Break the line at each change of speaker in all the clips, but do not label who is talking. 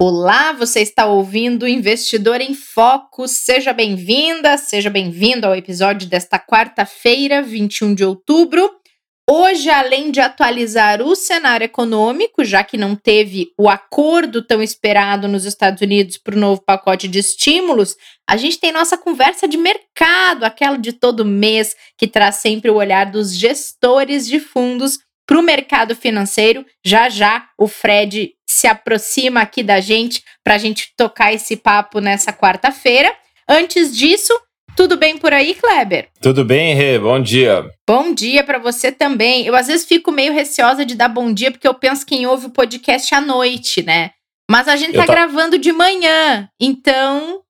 Olá, você está ouvindo Investidor em Foco. Seja bem-vinda, seja bem-vindo ao episódio desta quarta-feira, 21 de outubro. Hoje, além de atualizar o cenário econômico, já que não teve o acordo tão esperado nos Estados Unidos para o novo pacote de estímulos, a gente tem nossa conversa de mercado, aquela de todo mês, que traz sempre o olhar dos gestores de fundos para o mercado financeiro. Já já o Fred se aproxima aqui da gente para a gente tocar esse papo nessa quarta-feira. Antes disso, tudo bem por aí, Kleber?
Tudo bem, Rê. Bom dia.
Bom dia para você também. Eu às vezes fico meio receosa de dar bom dia porque eu penso quem ouve o podcast à noite, né? Mas a gente tá, tá gravando de manhã, então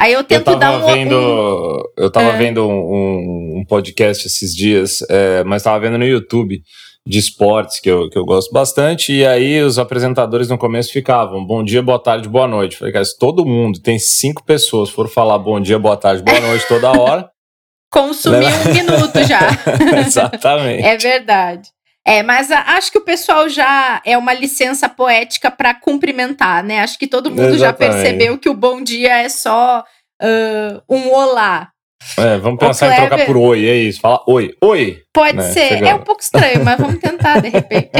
Aí eu tento
eu
dar um.
Vendo. Eu tava é. vendo um, um, podcast esses dias, é, mas tava vendo no YouTube de esportes, que eu, que eu gosto bastante, e aí os apresentadores no começo ficavam bom dia, boa tarde, boa noite. Falei, cara, se todo mundo, tem cinco pessoas, for falar bom dia, boa tarde, boa noite toda hora.
Consumiu leva... um minuto já.
Exatamente.
É verdade. É, mas acho que o pessoal já é uma licença poética para cumprimentar, né? Acho que todo mundo Exatamente. já percebeu que o bom dia é só uh, um olá.
É, vamos pensar Kleber, em trocar por oi, é isso. Fala oi, oi.
Pode né, ser, chegando. é um pouco estranho, mas vamos tentar de repente.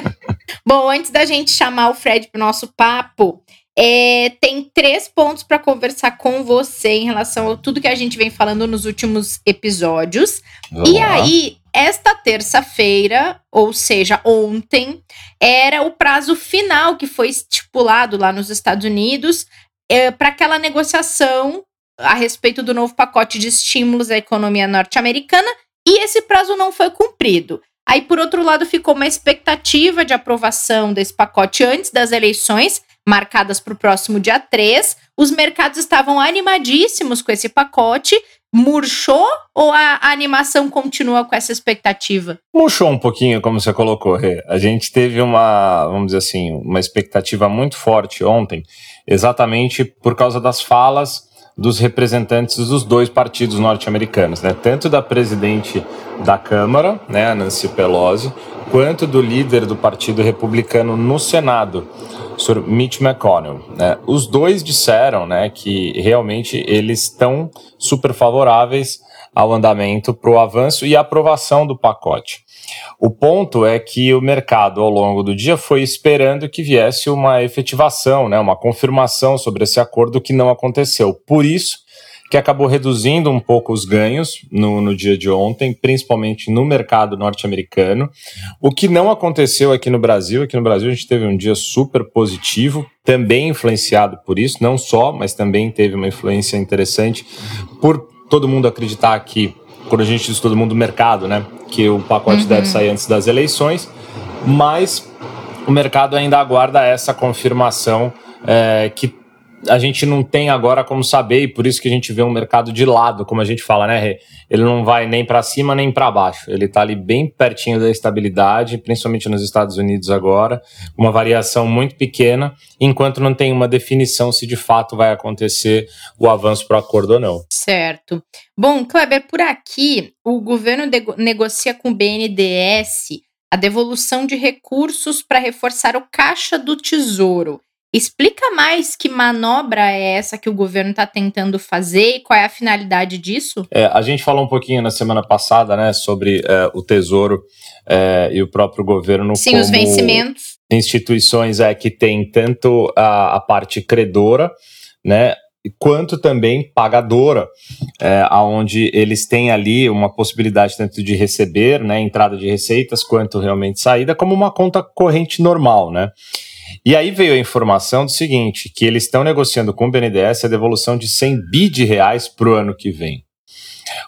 Bom, antes da gente chamar o Fred para o nosso papo, é, tem três pontos para conversar com você em relação a tudo que a gente vem falando nos últimos episódios. Vamos e lá. aí, esta terça-feira, ou seja, ontem, era o prazo final que foi estipulado lá nos Estados Unidos é, para aquela negociação a respeito do novo pacote de estímulos à economia norte-americana e esse prazo não foi cumprido. Aí, por outro lado, ficou uma expectativa de aprovação desse pacote antes das eleições, marcadas para o próximo dia 3. Os mercados estavam animadíssimos com esse pacote. Murchou ou a, a animação continua com essa expectativa?
Murchou um pouquinho, como você colocou, Rê. A gente teve uma, vamos dizer assim, uma expectativa muito forte ontem, exatamente por causa das falas dos representantes dos dois partidos norte-americanos, né? tanto da presidente da Câmara, né, Nancy Pelosi, quanto do líder do Partido Republicano no Senado, Sr. Mitch McConnell. Né? Os dois disseram né, que realmente eles estão super favoráveis ao andamento para o avanço e aprovação do pacote. O ponto é que o mercado, ao longo do dia, foi esperando que viesse uma efetivação, né, uma confirmação sobre esse acordo que não aconteceu. Por isso que acabou reduzindo um pouco os ganhos no, no dia de ontem, principalmente no mercado norte-americano. O que não aconteceu aqui no Brasil, aqui no Brasil a gente teve um dia super positivo, também influenciado por isso, não só, mas também teve uma influência interessante por todo mundo acreditar que quando a gente diz todo mundo mercado, né? Que o pacote uhum. deve sair antes das eleições, mas o mercado ainda aguarda essa confirmação é, que a gente não tem agora como saber, e por isso que a gente vê um mercado de lado, como a gente fala, né, Ele não vai nem para cima nem para baixo. Ele está ali bem pertinho da estabilidade, principalmente nos Estados Unidos agora, uma variação muito pequena, enquanto não tem uma definição se de fato vai acontecer o avanço para o acordo ou não.
Certo. Bom, Kleber, por aqui, o governo negocia com o BNDES a devolução de recursos para reforçar o caixa do Tesouro. Explica mais que manobra é essa que o governo está tentando fazer e qual é a finalidade disso?
É, a gente falou um pouquinho na semana passada né, sobre é, o Tesouro é, e o próprio governo.
Sim, os vencimentos.
Instituições é, que têm tanto a, a parte credora, né, quanto também pagadora, é, aonde eles têm ali uma possibilidade tanto de receber, né, entrada de receitas, quanto realmente saída, como uma conta corrente normal, né? E aí veio a informação do seguinte, que eles estão negociando com o BNDES a devolução de 100 bi de reais para o ano que vem.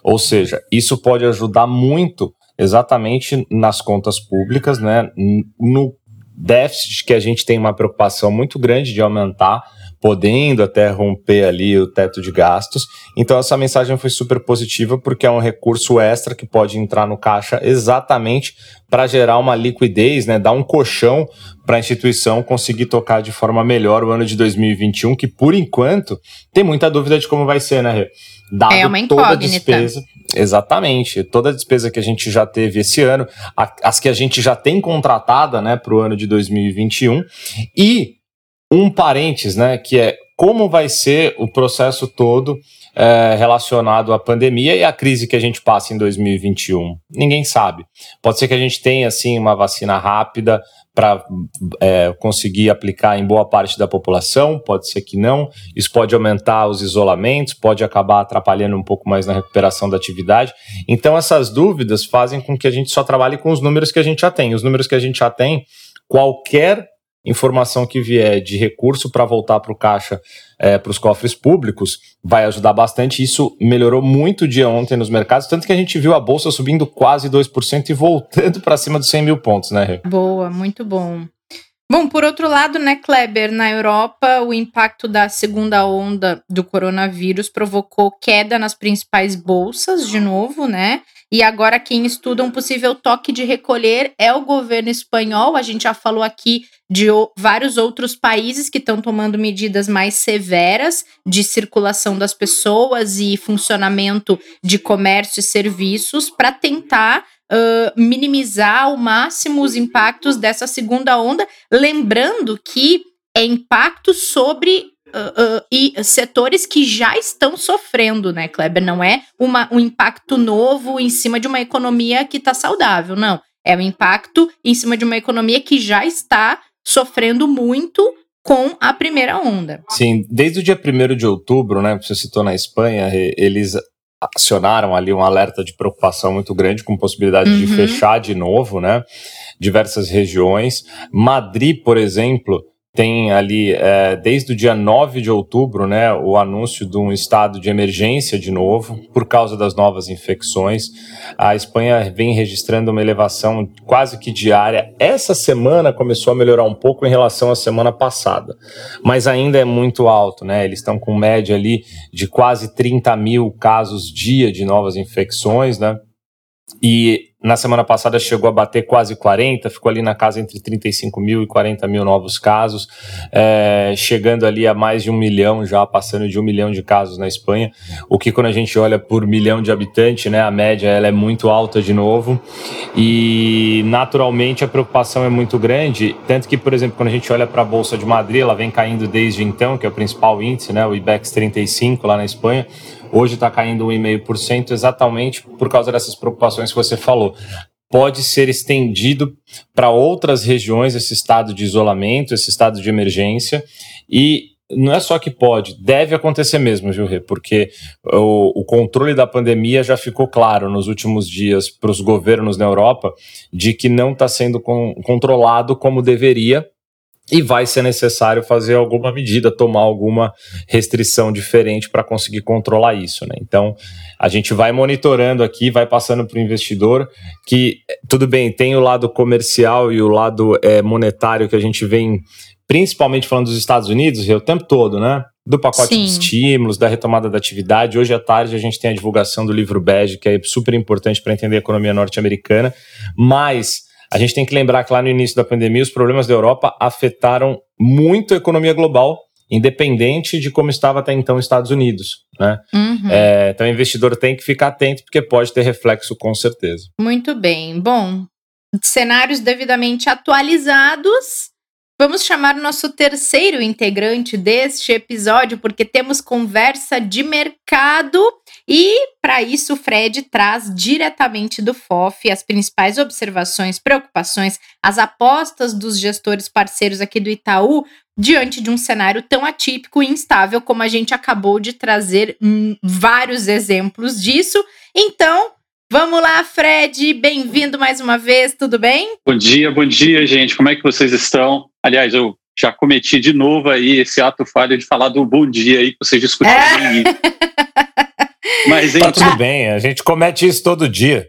Ou seja, isso pode ajudar muito exatamente nas contas públicas, né, no déficit que a gente tem uma preocupação muito grande de aumentar podendo até romper ali o teto de gastos. Então essa mensagem foi super positiva porque é um recurso extra que pode entrar no caixa exatamente para gerar uma liquidez, né, dar um colchão para a instituição conseguir tocar de forma melhor o ano de 2021, que por enquanto tem muita dúvida de como vai ser, né, Rê?
Dado é uma incógnita. toda a despesa.
Exatamente. Toda a despesa que a gente já teve esse ano, as que a gente já tem contratada né, para o ano de 2021. E um parênteses, né, que é como vai ser o processo todo é, relacionado à pandemia e à crise que a gente passa em 2021. Ninguém sabe. Pode ser que a gente tenha assim uma vacina rápida para é, conseguir aplicar em boa parte da população, pode ser que não. Isso pode aumentar os isolamentos, pode acabar atrapalhando um pouco mais na recuperação da atividade. Então, essas dúvidas fazem com que a gente só trabalhe com os números que a gente já tem. Os números que a gente já tem, qualquer informação que vier de recurso para voltar para o caixa, é, para os cofres públicos, vai ajudar bastante. Isso melhorou muito dia ontem nos mercados, tanto que a gente viu a bolsa subindo quase 2% e voltando para cima dos 100 mil pontos, né, Rê?
Boa, muito bom. Bom, por outro lado, né, Kleber, na Europa, o impacto da segunda onda do coronavírus provocou queda nas principais bolsas, de novo, né? E agora quem estuda um possível toque de recolher é o governo espanhol. A gente já falou aqui de vários outros países que estão tomando medidas mais severas de circulação das pessoas e funcionamento de comércio e serviços para tentar uh, minimizar ao máximo os impactos dessa segunda onda. Lembrando que é impacto sobre Uh, uh, e setores que já estão sofrendo, né, Kleber? Não é uma, um impacto novo em cima de uma economia que está saudável, não. É um impacto em cima de uma economia que já está sofrendo muito com a primeira onda.
Sim, desde o dia 1 de outubro, né, você citou na Espanha, eles acionaram ali um alerta de preocupação muito grande com possibilidade uhum. de fechar de novo, né, diversas regiões. Madrid, por exemplo, tem ali, é, desde o dia 9 de outubro, né, o anúncio de um estado de emergência de novo, por causa das novas infecções. A Espanha vem registrando uma elevação quase que diária. Essa semana começou a melhorar um pouco em relação à semana passada, mas ainda é muito alto, né? Eles estão com média ali de quase 30 mil casos dia de novas infecções, né? E na semana passada chegou a bater quase 40, ficou ali na casa entre 35 mil e 40 mil novos casos, é, chegando ali a mais de um milhão já, passando de um milhão de casos na Espanha, o que quando a gente olha por milhão de habitantes, né, a média ela é muito alta de novo, e naturalmente a preocupação é muito grande, tanto que, por exemplo, quando a gente olha para a Bolsa de Madrid, ela vem caindo desde então, que é o principal índice, né, o IBEX 35 lá na Espanha, hoje está caindo 1,5% exatamente por causa dessas preocupações que você falou. Pode ser estendido para outras regiões esse estado de isolamento, esse estado de emergência, e não é só que pode, deve acontecer mesmo, Rê? Porque o, o, controle da pandemia já ficou claro nos últimos dias para os governos na Europa de que não está sendo controlado como deveria e vai ser necessário fazer alguma medida, tomar alguma restrição diferente para conseguir controlar isso. Né? Então, a gente vai monitorando aqui, vai passando para o investidor que, tudo bem, tem o lado comercial e o lado é, monetário que a gente vem, principalmente falando dos Estados Unidos, o tempo todo, né? Do pacote Sim. de estímulos, da retomada da atividade. Hoje à tarde a gente tem a divulgação do livro Bege, que é super importante para entender a economia norte-americana, mas a gente tem que lembrar que lá no início da pandemia, os problemas da Europa afetaram muito a economia global, independente de como estava até então os Estados Unidos. Né? Uhum. É, então, o investidor tem que ficar atento, porque pode ter reflexo com certeza.
Muito bem. Bom, cenários devidamente atualizados. Vamos chamar o nosso terceiro integrante deste episódio, porque temos conversa de mercado e, para isso, o Fred traz diretamente do FOF as principais observações, preocupações, as apostas dos gestores parceiros aqui do Itaú diante de um cenário tão atípico e instável como a gente acabou de trazer hum, vários exemplos disso. Então, Vamos lá, Fred, bem-vindo mais uma vez, tudo bem?
Bom dia, bom dia, gente. Como é que vocês estão? Aliás, eu já cometi de novo aí esse ato falho de falar do bom dia aí que vocês discutiram. É.
Mas tá tudo bem, a gente comete isso todo dia.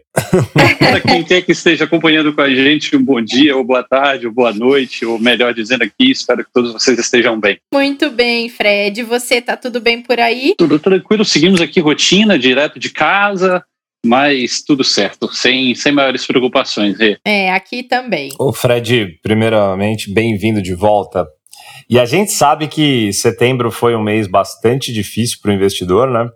Para quem quer que esteja acompanhando com a gente, um bom dia, ou boa tarde, ou boa noite, ou melhor dizendo aqui, espero que todos vocês estejam bem.
Muito bem, Fred. Você tá tudo bem por aí?
Tudo tranquilo, seguimos aqui rotina, direto de casa, mas tudo certo, sem, sem maiores preocupações.
É, aqui também.
O Fred, primeiramente, bem-vindo de volta. E a gente sabe que setembro foi um mês bastante difícil para o investidor, né?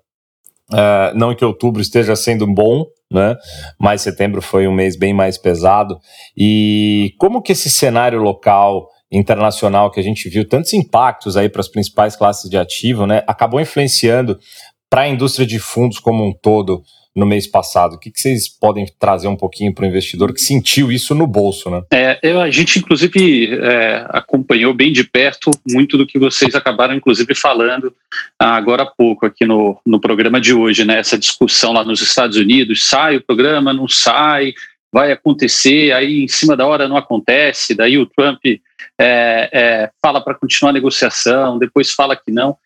Uh, não que outubro esteja sendo bom, né? Mas setembro foi um mês bem mais pesado. E como que esse cenário local, internacional, que a gente viu tantos impactos aí para as principais classes de ativo, né? Acabou influenciando para a indústria de fundos como um todo no mês passado. O que, que vocês podem trazer um pouquinho para o investidor que sentiu isso no bolso, né?
É, eu, a gente, inclusive, é, acompanhou bem de perto muito do que vocês acabaram, inclusive, falando agora há pouco aqui no, no programa de hoje, né? Essa discussão lá nos Estados Unidos, sai o programa, não sai, vai acontecer, aí em cima da hora não acontece, daí o Trump é, é, fala para continuar a negociação, depois fala que não.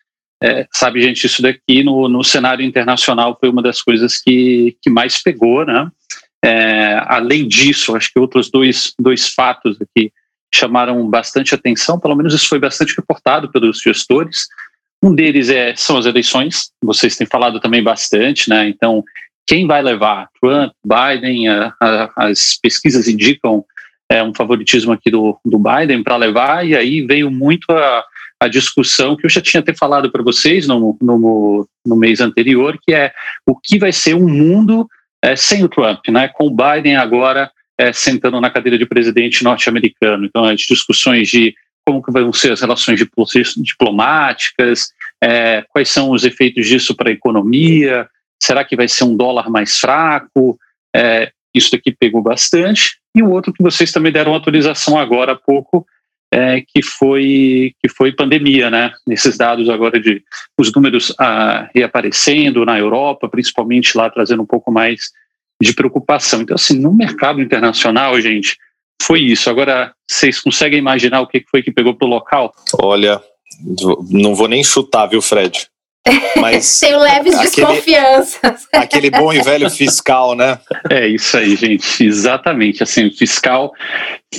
É, sabe, gente, isso daqui no, no cenário internacional foi uma das coisas que, que mais pegou, né? É, além disso, acho que outros dois, dois fatos aqui chamaram bastante atenção, pelo menos isso foi bastante reportado pelos gestores. Um deles é, são as eleições, vocês têm falado também bastante, né? Então, quem vai levar? Trump, Biden, a, a, as pesquisas indicam é, um favoritismo aqui do, do Biden para levar, e aí veio muito a, a discussão que eu já tinha até falado para vocês no, no, no, mês anterior, que é o que vai ser um mundo é, sem o Trump, né? com o Biden agora é, sentando na cadeira de presidente norte-americano. Então, as discussões de como que vão ser as relações diplomáticas, é, quais são os efeitos disso para a economia, será que vai ser um dólar mais fraco? Isso daqui pegou bastante. E o outro que vocês também deram atualização agora há pouco, é, que foi que foi pandemia, né? Nesses dados agora de os números ah, reaparecendo na Europa, principalmente lá trazendo um pouco mais de preocupação. Então, assim, no mercado internacional, gente, foi isso. Agora, vocês conseguem imaginar o que foi que pegou pro local?
Olha, não vou nem chutar, viu, Fred?
Mas Tenho leves aquele, desconfianças.
Aquele bom e velho fiscal, né?
É isso aí, gente. Exatamente. Assim, o fiscal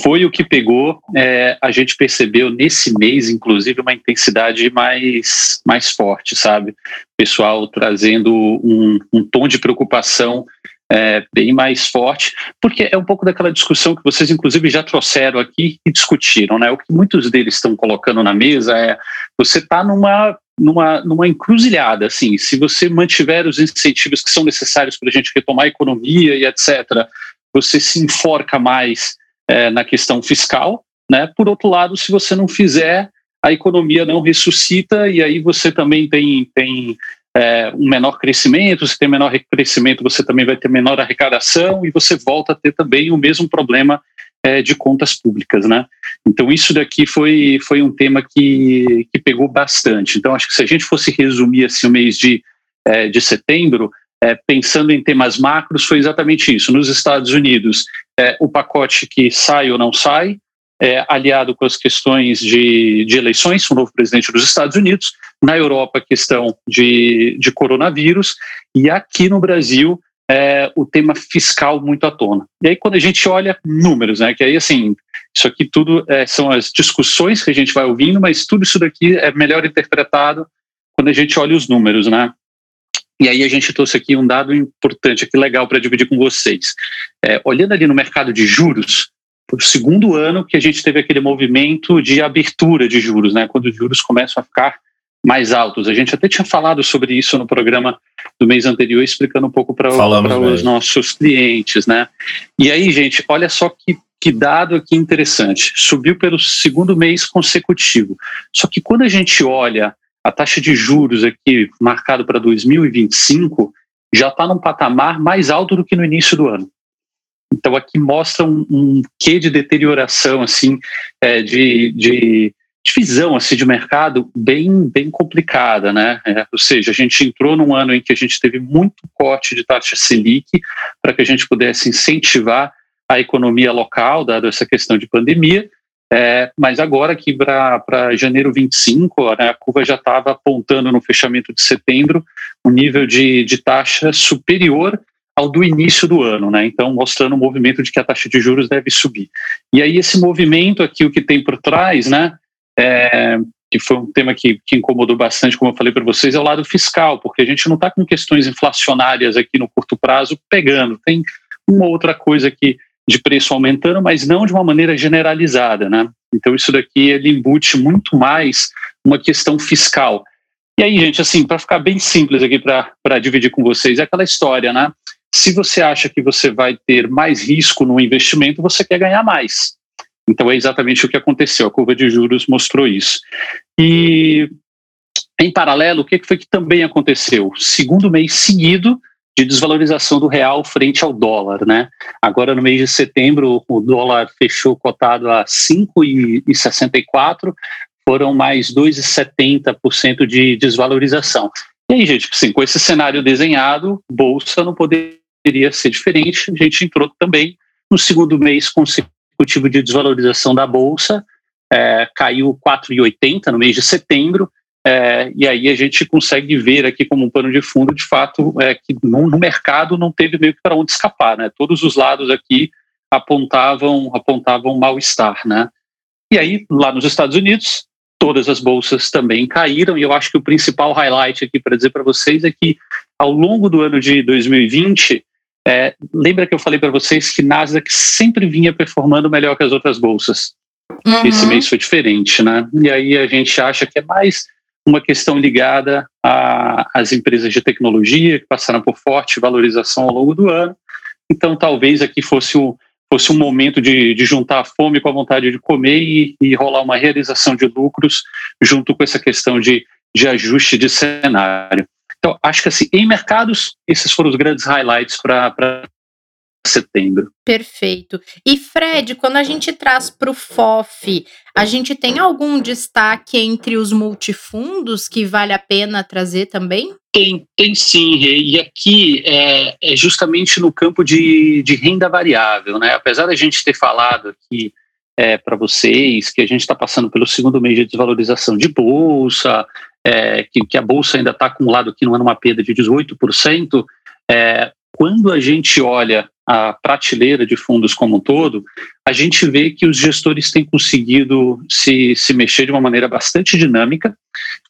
foi o que pegou. É, a gente percebeu nesse mês, inclusive, uma intensidade mais, mais forte, sabe? Pessoal trazendo um, um tom de preocupação é, bem mais forte, porque é um pouco daquela discussão que vocês, inclusive, já trouxeram aqui e discutiram, né? O que muitos deles estão colocando na mesa é você está numa numa, numa encruzilhada, assim, se você mantiver os incentivos que são necessários para a gente retomar a economia e etc., você se enforca mais é, na questão fiscal, né? Por outro lado, se você não fizer, a economia não ressuscita e aí você também tem, tem é, um menor crescimento, se tem menor crescimento, você também vai ter menor arrecadação e você volta a ter também o mesmo problema é, de contas públicas, né? Então isso daqui foi, foi um tema que, que pegou bastante. Então acho que se a gente fosse resumir assim o mês de, é, de setembro, é, pensando em temas macros, foi exatamente isso. Nos Estados Unidos, é, o pacote que sai ou não sai, é, aliado com as questões de, de eleições, o novo presidente dos Estados Unidos, na Europa, questão de, de coronavírus, e aqui no Brasil, é, o tema fiscal muito à tona. E aí, quando a gente olha números, né, que aí, assim, isso aqui tudo é, são as discussões que a gente vai ouvindo, mas tudo isso daqui é melhor interpretado quando a gente olha os números, né? E aí a gente trouxe aqui um dado importante, aqui legal para dividir com vocês. É, olhando ali no mercado de juros, foi o segundo ano que a gente teve aquele movimento de abertura de juros, né? Quando os juros começam a ficar mais altos. A gente até tinha falado sobre isso no programa do mês anterior, explicando um pouco para os nossos clientes, né? E aí, gente, olha só que, que dado aqui interessante. Subiu pelo segundo mês consecutivo. Só que quando a gente olha a taxa de juros aqui marcado para 2025, já está num patamar mais alto do que no início do ano. Então aqui mostra um, um quê de deterioração assim é, de, de visão assim, de mercado bem, bem complicada, né? É, ou seja, a gente entrou num ano em que a gente teve muito corte de taxa Selic para que a gente pudesse incentivar a economia local, dado essa questão de pandemia. É, mas agora aqui para janeiro 25, né, a curva já estava apontando no fechamento de setembro um nível de, de taxa superior ao do início do ano, né? Então, mostrando o movimento de que a taxa de juros deve subir. E aí, esse movimento aqui, o que tem por trás, né? É, que foi um tema que, que incomodou bastante, como eu falei para vocês, é o lado fiscal, porque a gente não está com questões inflacionárias aqui no curto prazo pegando. Tem uma outra coisa aqui de preço aumentando, mas não de uma maneira generalizada, né? Então, isso daqui ele embute muito mais uma questão fiscal. E aí, gente, assim, para ficar bem simples aqui para dividir com vocês, é aquela história, né? Se você acha que você vai ter mais risco no investimento, você quer ganhar mais. Então é exatamente o que aconteceu. A curva de juros mostrou isso. E em paralelo, o que foi que também aconteceu? Segundo mês seguido de desvalorização do real frente ao dólar, né? Agora no mês de setembro o dólar fechou cotado a 5,64, foram mais 2,70% de desvalorização. E aí, gente, assim, com esse cenário desenhado, bolsa não poderia ser diferente. A gente entrou também no segundo mês consecutivo de desvalorização da Bolsa, é, caiu 4,80 no mês de setembro, é, e aí a gente consegue ver aqui como um pano de fundo, de fato, é, que no, no mercado não teve meio que para onde escapar, né? Todos os lados aqui apontavam apontavam mal-estar, né? E aí, lá nos Estados Unidos, todas as bolsas também caíram, e eu acho que o principal highlight aqui para dizer para vocês é que ao longo do ano de 2020, é, lembra que eu falei para vocês que Nasdaq sempre vinha performando melhor que as outras bolsas. Uhum. Esse mês foi diferente, né? E aí a gente acha que é mais uma questão ligada às empresas de tecnologia que passaram por forte valorização ao longo do ano. Então, talvez aqui fosse um, fosse um momento de, de juntar a fome com a vontade de comer e, e rolar uma realização de lucros junto com essa questão de, de ajuste de cenário. Então, acho que assim, em mercados, esses foram os grandes highlights para setembro.
Perfeito. E Fred, quando a gente traz para o FOF, a gente tem algum destaque entre os multifundos que vale a pena trazer também?
Tem, tem sim, E aqui é, é justamente no campo de, de, renda variável, né? Apesar da gente ter falado aqui é, para vocês que a gente está passando pelo segundo mês de desvalorização de bolsa, é, que, que, a bolsa ainda está acumulado aqui no ano uma perda de 18%, é, quando a gente olha a prateleira de fundos como um todo, a gente vê que os gestores têm conseguido se, se mexer de uma maneira bastante dinâmica.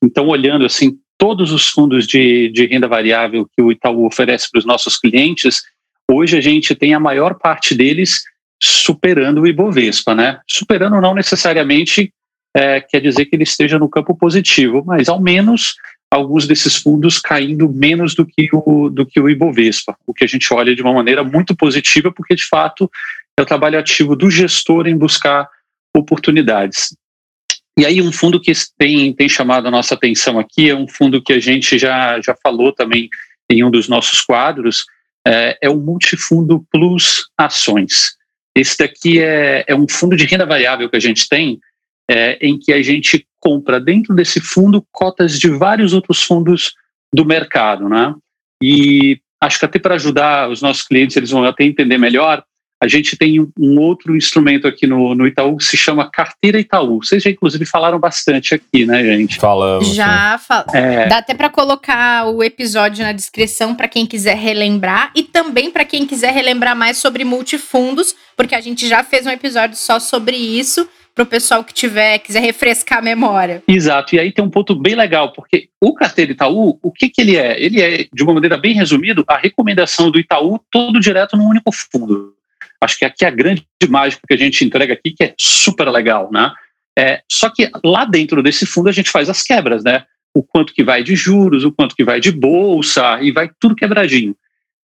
Então, olhando assim todos os fundos de, de renda variável que o Itaú oferece para os nossos clientes, hoje a gente tem a maior parte deles superando o Ibovespa, né? Superando não necessariamente é, quer dizer que ele esteja no campo positivo, mas ao menos alguns desses fundos caindo menos do que o, do que o Ibovespa, o que a gente olha de uma maneira muito positiva, porque de fato é o trabalho ativo do gestor em buscar oportunidades. E aí um fundo que tem, tem chamado a nossa atenção aqui é um fundo que a gente já, já falou também em um dos nossos quadros, é, é o Multifundo Plus Ações. Esse daqui é, é um fundo de renda variável que a gente tem, é, em que a gente compra dentro desse fundo cotas de vários outros fundos do mercado, né? E acho que até para ajudar os nossos clientes, eles vão até entender melhor, a gente tem um, outro instrumento aqui no, no, Itaú que se chama Carteira Itaú. Vocês já, inclusive, falaram bastante aqui, né, gente?
Falamos.
Já, fal... é... dá até para colocar o episódio na descrição para quem quiser relembrar e também para quem quiser relembrar mais sobre multifundos, porque a gente já fez um episódio só sobre isso para o pessoal que tiver, quiser refrescar a memória.
Exato, e aí tem um ponto bem legal, porque o carteiro Itaú, o que, que ele é? Ele é, de uma maneira bem resumida, a recomendação do Itaú todo direto num único fundo. Acho que aqui é a grande mágica que a gente entrega aqui, que é super legal, né? É, só que lá dentro desse fundo a gente faz as quebras, né? O quanto que vai de juros, o quanto que vai de bolsa, e vai tudo quebradinho.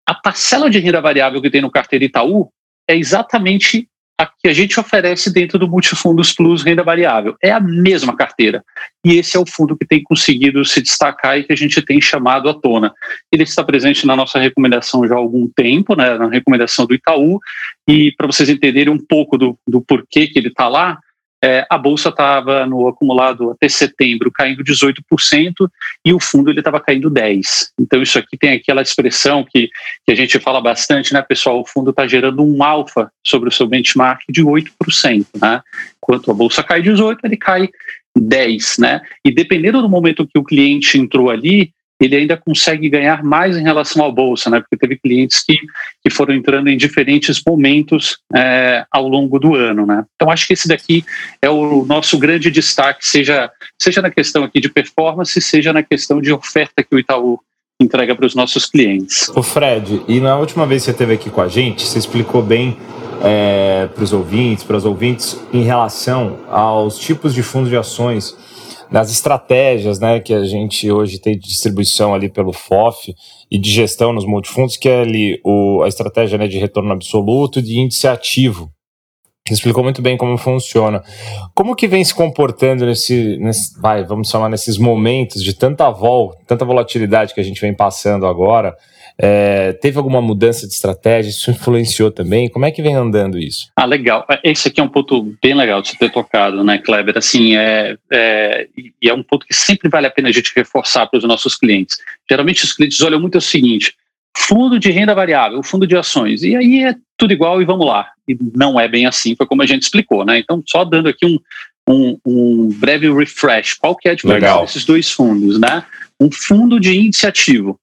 A parcela de renda variável que tem no carteiro Itaú é exatamente a que a gente oferece dentro do Multifundos Plus Renda Variável. É a mesma carteira. E esse é o fundo que tem conseguido se destacar e que a gente tem chamado à tona. Ele está presente na nossa recomendação já há algum tempo, né, na recomendação do Itaú. E para vocês entenderem um pouco do, do porquê que ele está lá, é, a bolsa estava no acumulado até setembro caindo 18% e o fundo ele estava caindo 10%. Então isso aqui tem aquela expressão que, que a gente fala bastante, né, pessoal? O fundo está gerando um alfa sobre o seu benchmark de 8%, né? Enquanto a bolsa cai 18%, ele cai 10, né? E dependendo do momento que o cliente entrou ali, ele ainda consegue ganhar mais em relação à bolsa, né? Porque teve clientes que, que foram entrando em diferentes momentos é, ao longo do ano, né? Então acho que esse daqui é o nosso grande destaque, seja seja na questão aqui de performance, seja na questão de oferta que o Itaú entrega para os nossos clientes.
O Fred, e na última vez que você esteve aqui com a gente, você explicou bem é, para os ouvintes, para os ouvintes, em relação aos tipos de fundos de ações nas estratégias né, que a gente hoje tem de distribuição ali pelo FOF e de gestão nos multifundos, que é ali o, a estratégia né, de retorno absoluto e de índice ativo. Explicou muito bem como funciona. Como que vem se comportando nesse, nesse vai, vamos chamar nesses momentos de tanta vol, tanta volatilidade que a gente vem passando agora? É, teve alguma mudança de estratégia? Isso influenciou também? Como é que vem andando isso?
Ah, legal. Esse aqui é um ponto bem legal de você ter tocado, né, Kleber? Assim, é, é, e é um ponto que sempre vale a pena a gente reforçar para os nossos clientes. Geralmente os clientes olham muito o seguinte: fundo de renda variável, fundo de ações, e aí é tudo igual e vamos lá. E não é bem assim, foi como a gente explicou, né? Então, só dando aqui um, um, um breve refresh, qual que é a diferença desses dois fundos, né? Um fundo de índice ativo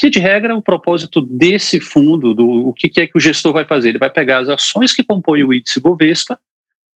que de regra o propósito desse fundo, do o que, é que o gestor vai fazer? Ele vai pegar as ações que compõem o índice Bovespa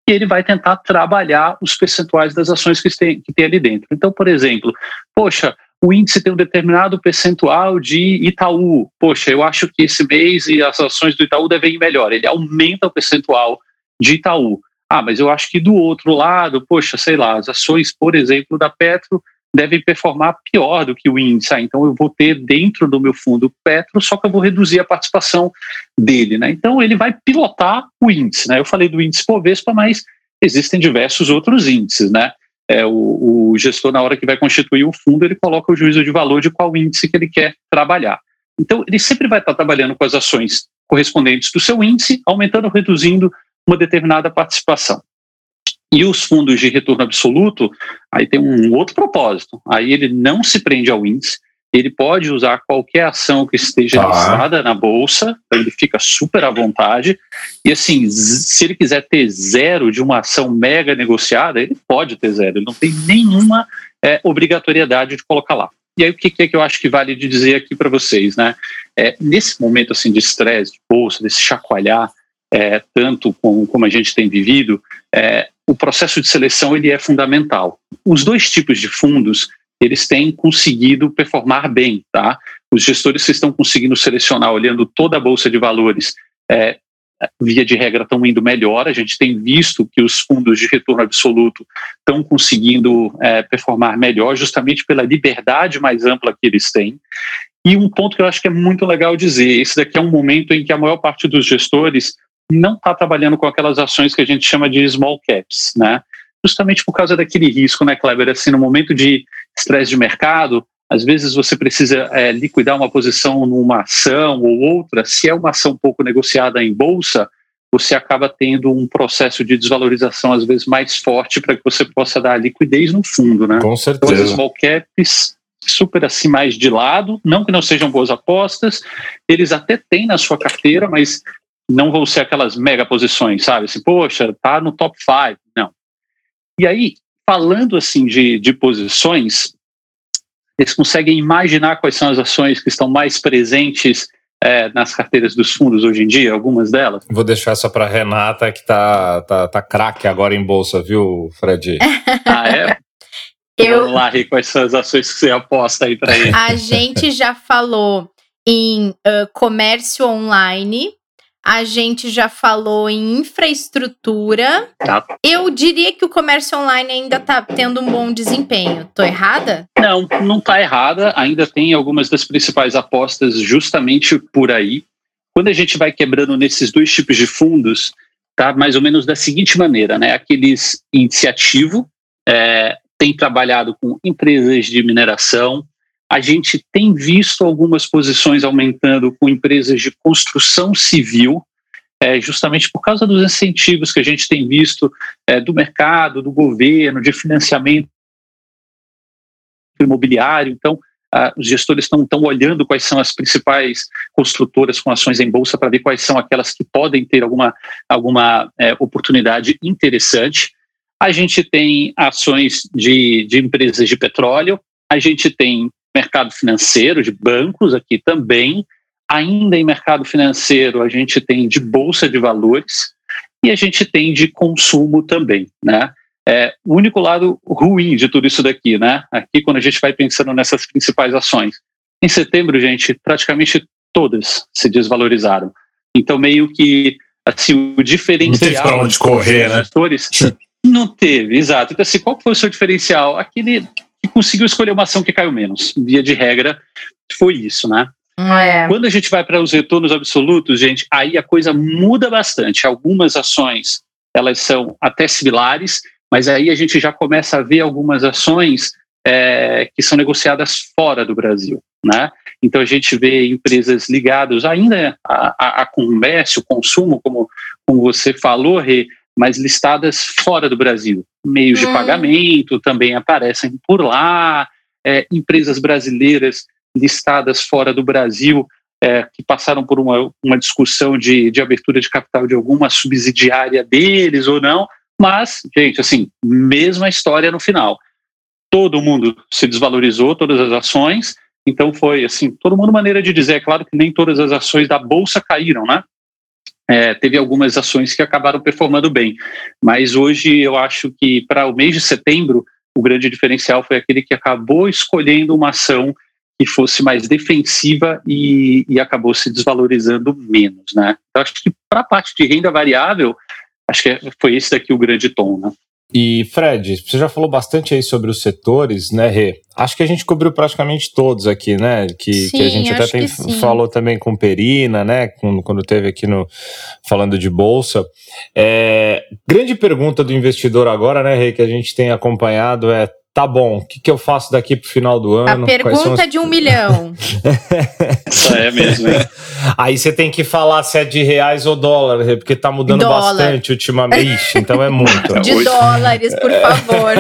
e ele vai tentar trabalhar os percentuais das ações que tem, que tem ali dentro. Então, por exemplo, poxa, o índice tem um determinado percentual de Itaú. Poxa, eu acho que esse mês as ações do Itaú devem ir melhor. Ele aumenta o percentual de Itaú. Ah, mas eu acho que do outro lado, poxa, sei lá, as ações, por exemplo, da Petro devem performar pior do que o índice. Ah, então eu vou ter dentro do meu fundo Petro, só que eu vou reduzir a participação dele. Né? Então ele vai pilotar o índice. Né? Eu falei do índice Povespa, mas existem diversos outros índices. Né? É, o, o gestor, na hora que vai constituir o fundo, ele coloca o juízo de valor de qual índice que ele quer trabalhar. Então ele sempre vai estar trabalhando com as ações correspondentes do seu índice, aumentando ou reduzindo uma determinada participação. E os fundos de retorno absoluto, aí tem um outro propósito. Aí ele não se prende ao índice, ele pode usar qualquer ação que esteja ah. listada na bolsa, então ele fica super à vontade. E assim, se ele quiser ter zero de uma ação mega negociada, ele pode ter zero, ele não tem nenhuma é, obrigatoriedade de colocar lá. E aí o que, é que eu acho que vale de dizer aqui para vocês, né? É, nesse momento assim de estresse, de bolsa, desse chacoalhar, é, tanto com, como a gente tem vivido, é, o processo de seleção ele é fundamental. Os dois tipos de fundos eles têm conseguido performar bem, tá? Os gestores que estão conseguindo selecionar, olhando toda a bolsa de valores, é, via de regra estão indo melhor. A gente tem visto que os fundos de retorno absoluto estão conseguindo é, performar melhor, justamente pela liberdade mais ampla que eles têm. E um ponto que eu acho que é muito legal dizer: esse daqui é um momento em que a maior parte dos gestores não está trabalhando com aquelas ações que a gente chama de small caps, né? Justamente por causa daquele risco, né, Kleber? Assim, no momento de estresse de mercado, às vezes você precisa é, liquidar uma posição numa ação ou outra. Se é uma ação pouco negociada em bolsa, você acaba tendo um processo de desvalorização às vezes mais forte para que você possa dar liquidez no fundo, né?
Com certeza.
Então, as small caps super assim mais de lado, não que não sejam boas apostas, eles até têm na sua carteira, mas não vão ser aquelas mega posições, sabe? Assim, poxa, tá no top 5. Não. E aí, falando assim de, de posições, eles conseguem imaginar quais são as ações que estão mais presentes é, nas carteiras dos fundos hoje em dia, algumas delas?
Vou deixar essa para Renata, que tá, tá, tá craque agora em bolsa, viu, Fred?
ah, é? Eu... Vamos lá, Rê, quais são as ações que você aposta aí para ele?
A gente já falou em uh, comércio online, a gente já falou em infraestrutura. Tá. Eu diria que o comércio online ainda está tendo um bom desempenho. Tô errada?
Não, não está errada. Ainda tem algumas das principais apostas justamente por aí. Quando a gente vai quebrando nesses dois tipos de fundos, tá mais ou menos da seguinte maneira, né? Aqueles iniciativo é, tem trabalhado com empresas de mineração, a gente tem visto algumas posições aumentando com empresas de construção civil, é, justamente por causa dos incentivos que a gente tem visto é, do mercado, do governo, de financiamento imobiliário. Então, os gestores estão, estão olhando quais são as principais construtoras com ações em bolsa para ver quais são aquelas que podem ter alguma, alguma é, oportunidade interessante. A gente tem ações de, de empresas de petróleo, a gente tem mercado financeiro, de bancos aqui também. Ainda em mercado financeiro, a gente tem de bolsa de valores e a gente tem de consumo também, né? É, o único lado ruim de tudo isso daqui, né? Aqui, quando a gente vai pensando nessas principais ações. Em setembro, gente, praticamente todas se desvalorizaram. Então, meio que assim, o diferencial.
Não teve onde correr, né?
Gestores, não teve, exato. Então, assim, qual foi o seu diferencial? Aquele que conseguiu escolher uma ação que caiu menos. Via de regra, foi isso, né? É. Quando a gente vai para os retornos absolutos, gente, aí a coisa muda bastante. Algumas ações elas são até similares, mas aí a gente já começa a ver algumas ações é, que são negociadas fora do Brasil, né? Então a gente vê empresas ligadas ainda a, a, a comércio, consumo, como, como você falou, Rê, mas listadas fora do Brasil. Meios hum. de pagamento também aparecem por lá, é, empresas brasileiras listadas fora do Brasil é, que passaram por uma, uma discussão de, de abertura de capital de alguma subsidiária deles ou não, mas, gente, assim, mesma história no final. Todo mundo se desvalorizou, todas as ações, então foi assim, todo mundo maneira de dizer, é claro que nem todas as ações da bolsa caíram, né? É, teve algumas ações que acabaram performando bem, mas hoje eu acho que para o mês de setembro o grande diferencial foi aquele que acabou escolhendo uma ação que fosse mais defensiva e, e acabou se desvalorizando menos, né? Então acho que para a parte de renda variável Acho que foi esse daqui o grande tom, né?
E Fred, você já falou bastante aí sobre os setores, né, Rê? Acho que a gente cobriu praticamente todos aqui, né? Que, sim, que a gente até tem, falou também com Perina, né? Quando, quando teve aqui no falando de bolsa. É, grande pergunta do investidor agora, né, Rê, que a gente tem acompanhado é Tá bom, o que, que eu faço daqui pro final do ano?
A pergunta as... de um milhão.
Isso é mesmo, hein?
Aí você tem que falar se é de reais ou dólar, porque tá mudando dólar. bastante ultimamente, então é muito.
De Hoje... dólares, por favor.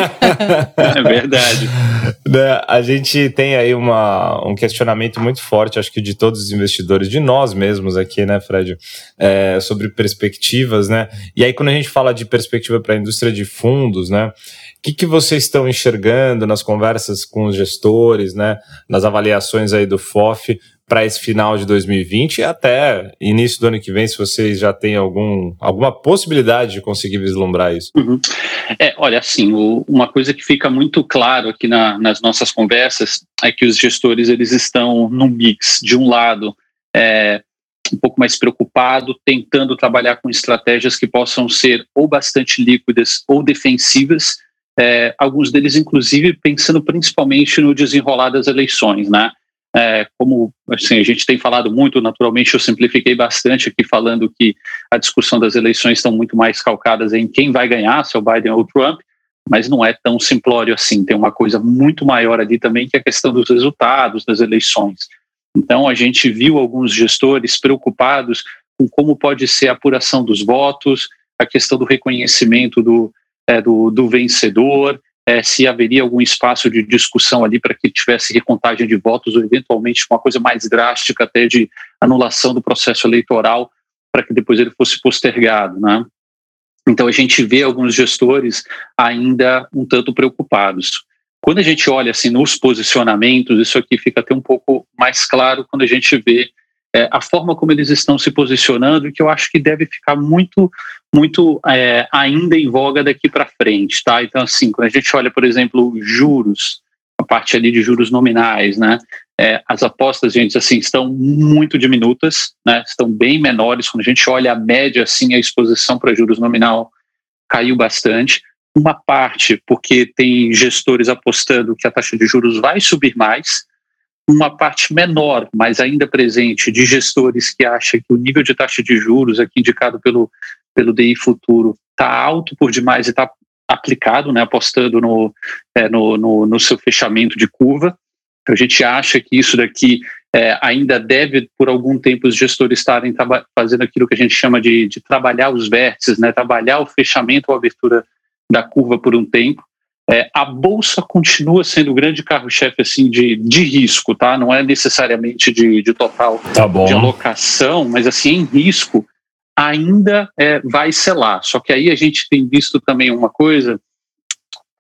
É verdade.
Né, a gente tem aí uma, um questionamento muito forte, acho que de todos os investidores, de nós mesmos aqui, né, Fred, é, sobre perspectivas, né? E aí, quando a gente fala de perspectiva para a indústria de fundos, né? Que, que vocês estão enxergando nas conversas com os gestores, né, nas avaliações aí do FOF para esse final de 2020 e até início do ano que vem, se vocês já têm algum, alguma possibilidade de conseguir vislumbrar isso?
Uhum. É, olha, assim, o, uma coisa que fica muito claro aqui na, nas nossas conversas é que os gestores eles estão num mix. De um lado, é, um pouco mais preocupado, tentando trabalhar com estratégias que possam ser ou bastante líquidas ou defensivas, é, alguns deles, inclusive, pensando principalmente no desenrolar das eleições, né? É, como assim, a gente tem falado muito, naturalmente eu simplifiquei bastante aqui falando que a discussão das eleições estão muito mais calcadas em quem vai ganhar, se é o Biden ou o Trump, mas não é tão simplório assim, tem uma coisa muito maior ali também que é a questão dos resultados das eleições. Então a gente viu alguns gestores preocupados com como pode ser a apuração dos votos, a questão do reconhecimento do, é, do, do, vencedor, é, se haveria algum espaço de discussão ali para que tivesse recontagem de votos ou eventualmente uma coisa mais drástica até de anulação do processo eleitoral para que depois ele fosse postergado, né? Então a gente vê alguns gestores ainda um tanto preocupados. Quando a gente olha assim nos posicionamentos, isso aqui fica até um pouco mais claro quando a gente vê é, a forma como eles estão se posicionando, que eu acho que deve ficar muito, muito é, ainda em voga daqui para frente, tá? Então, assim, quando a gente olha, por exemplo, juros, a parte ali de juros nominais, né? É, as apostas, gente, assim, estão muito diminutas, né? Estão bem menores. Quando a gente olha a média, assim, a exposição para juros nominal caiu bastante. Uma parte porque tem gestores apostando que a taxa de juros vai subir mais, uma parte menor, mas ainda presente, de gestores que acham que o nível de taxa de juros, aqui indicado pelo, pelo DI Futuro, está alto por demais e está aplicado, né, apostando no, é, no, no, no, seu fechamento de curva. Então, a gente acha que isso daqui é, ainda deve, por algum tempo, os gestores estarem fazendo aquilo que a gente chama de, de trabalhar os vértices, né, trabalhar o fechamento ou abertura da curva por um tempo. É, a bolsa continua sendo o grande carro-chefe assim de, de risco, tá? Não é necessariamente de, de total
tá
de alocação, mas assim em risco ainda é, vai selar. Só que aí a gente tem visto também uma coisa,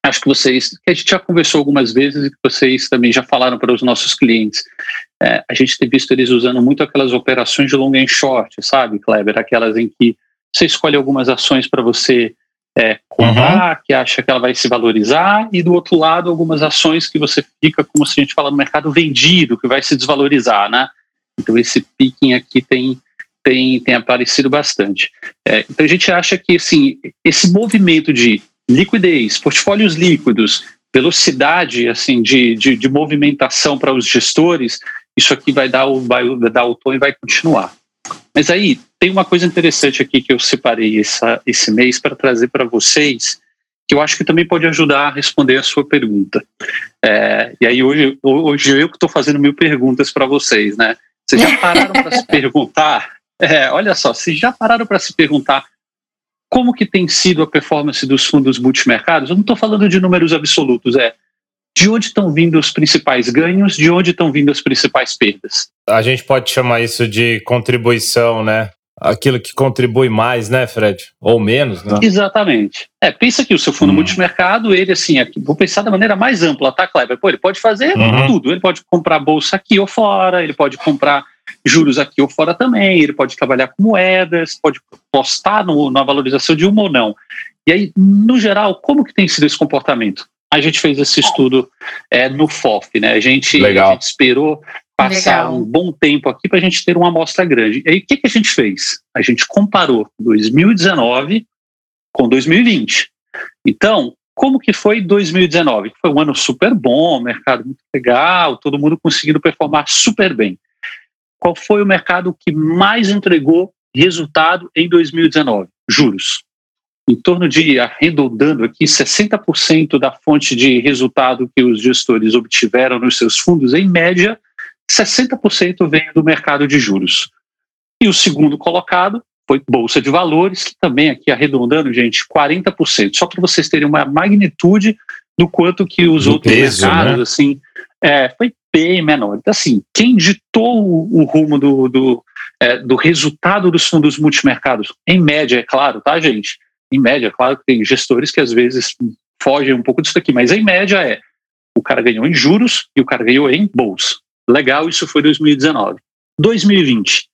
acho que vocês, que a gente já conversou algumas vezes e que vocês também já falaram para os nossos clientes. É, a gente tem visto eles usando muito aquelas operações de long and short, sabe, Kleber? Aquelas em que você escolhe algumas ações para você é, comprar, uhum. que acha que ela vai se valorizar, e do outro lado, algumas ações que você fica, como se a gente fala no mercado, vendido, que vai se desvalorizar, né? Então, esse picking aqui tem tem, tem aparecido bastante. É, então a gente acha que assim, esse movimento de liquidez, portfólios líquidos, velocidade assim de, de, de movimentação para os gestores, isso aqui vai dar o, vai dar o tom e vai continuar. Mas aí tem uma coisa interessante aqui que eu separei essa, esse mês para trazer para vocês, que eu acho que também pode ajudar a responder a sua pergunta. É, e aí hoje, hoje eu que estou fazendo mil perguntas para vocês, né? Vocês já pararam para se perguntar é, olha só, vocês já pararam para se perguntar como que tem sido a performance dos fundos multimercados? Eu não estou falando de números absolutos, é de onde estão vindo os principais ganhos, de onde estão vindo as principais perdas.
A gente pode chamar isso de contribuição, né? Aquilo que contribui mais, né, Fred? Ou menos, né?
Exatamente. É, pensa que o seu fundo hum. multimercado, ele assim, aqui, vou pensar da maneira mais ampla, tá, Kleber? Pô, ele pode fazer uhum. tudo. Ele pode comprar bolsa aqui ou fora, ele pode comprar juros aqui ou fora também, ele pode trabalhar com moedas, pode postar no, na valorização de uma ou não. E aí, no geral, como que tem sido esse comportamento? A gente fez esse estudo é, no FOF, né? A gente, a gente esperou passar Legal. um bom tempo aqui para a gente ter uma amostra grande. E aí, o que, que a gente fez? A gente comparou 2019 com 2020. Então, como que foi 2019? Foi um ano super bom, mercado muito legal, todo mundo conseguindo performar super bem qual foi o mercado que mais entregou resultado em 2019? Juros. Em torno de, arredondando aqui, 60% da fonte de resultado que os gestores obtiveram nos seus fundos, em média, 60% vem do mercado de juros. E o segundo colocado foi Bolsa de Valores, que também aqui arredondando, gente, 40%. Só para vocês terem uma magnitude do quanto que os do outros peso, mercados, né? assim, é, foi bem menor. Então, assim, quem ditou o, o rumo do, do, é, do resultado dos fundos multimercados, em média, é claro, tá, gente? Em média, claro que tem gestores que às vezes fogem um pouco disso aqui, mas em média é o cara ganhou em juros e o cara ganhou em bolsa. Legal, isso foi 2019. 2020.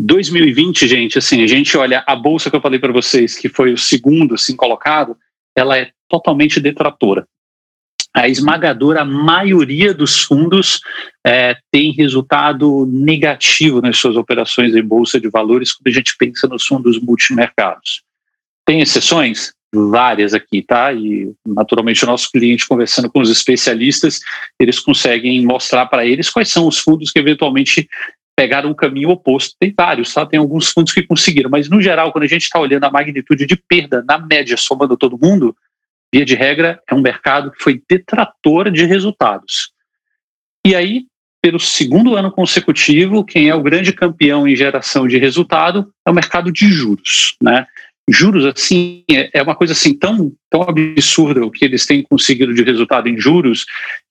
2020, gente, assim, a gente olha a bolsa que eu falei para vocês, que foi o segundo assim colocado, ela é totalmente detratora a esmagadora maioria dos fundos é, tem resultado negativo nas suas operações em bolsa de valores quando a gente pensa nos fundos multimercados. Tem exceções? Várias aqui, tá? E naturalmente o nosso cliente conversando com os especialistas, eles conseguem mostrar para eles quais são os fundos que eventualmente pegaram um caminho oposto. Tem vários, tá? Tem alguns fundos que conseguiram, mas no geral, quando a gente está olhando a magnitude de perda na média, somando todo mundo, via de regra, é um mercado que foi detrator de resultados. E aí, pelo segundo ano consecutivo, quem é o grande campeão em geração de resultado é o mercado de juros, né? Juros, assim, é, é uma coisa assim tão, tão absurda o que eles têm conseguido de resultado em juros,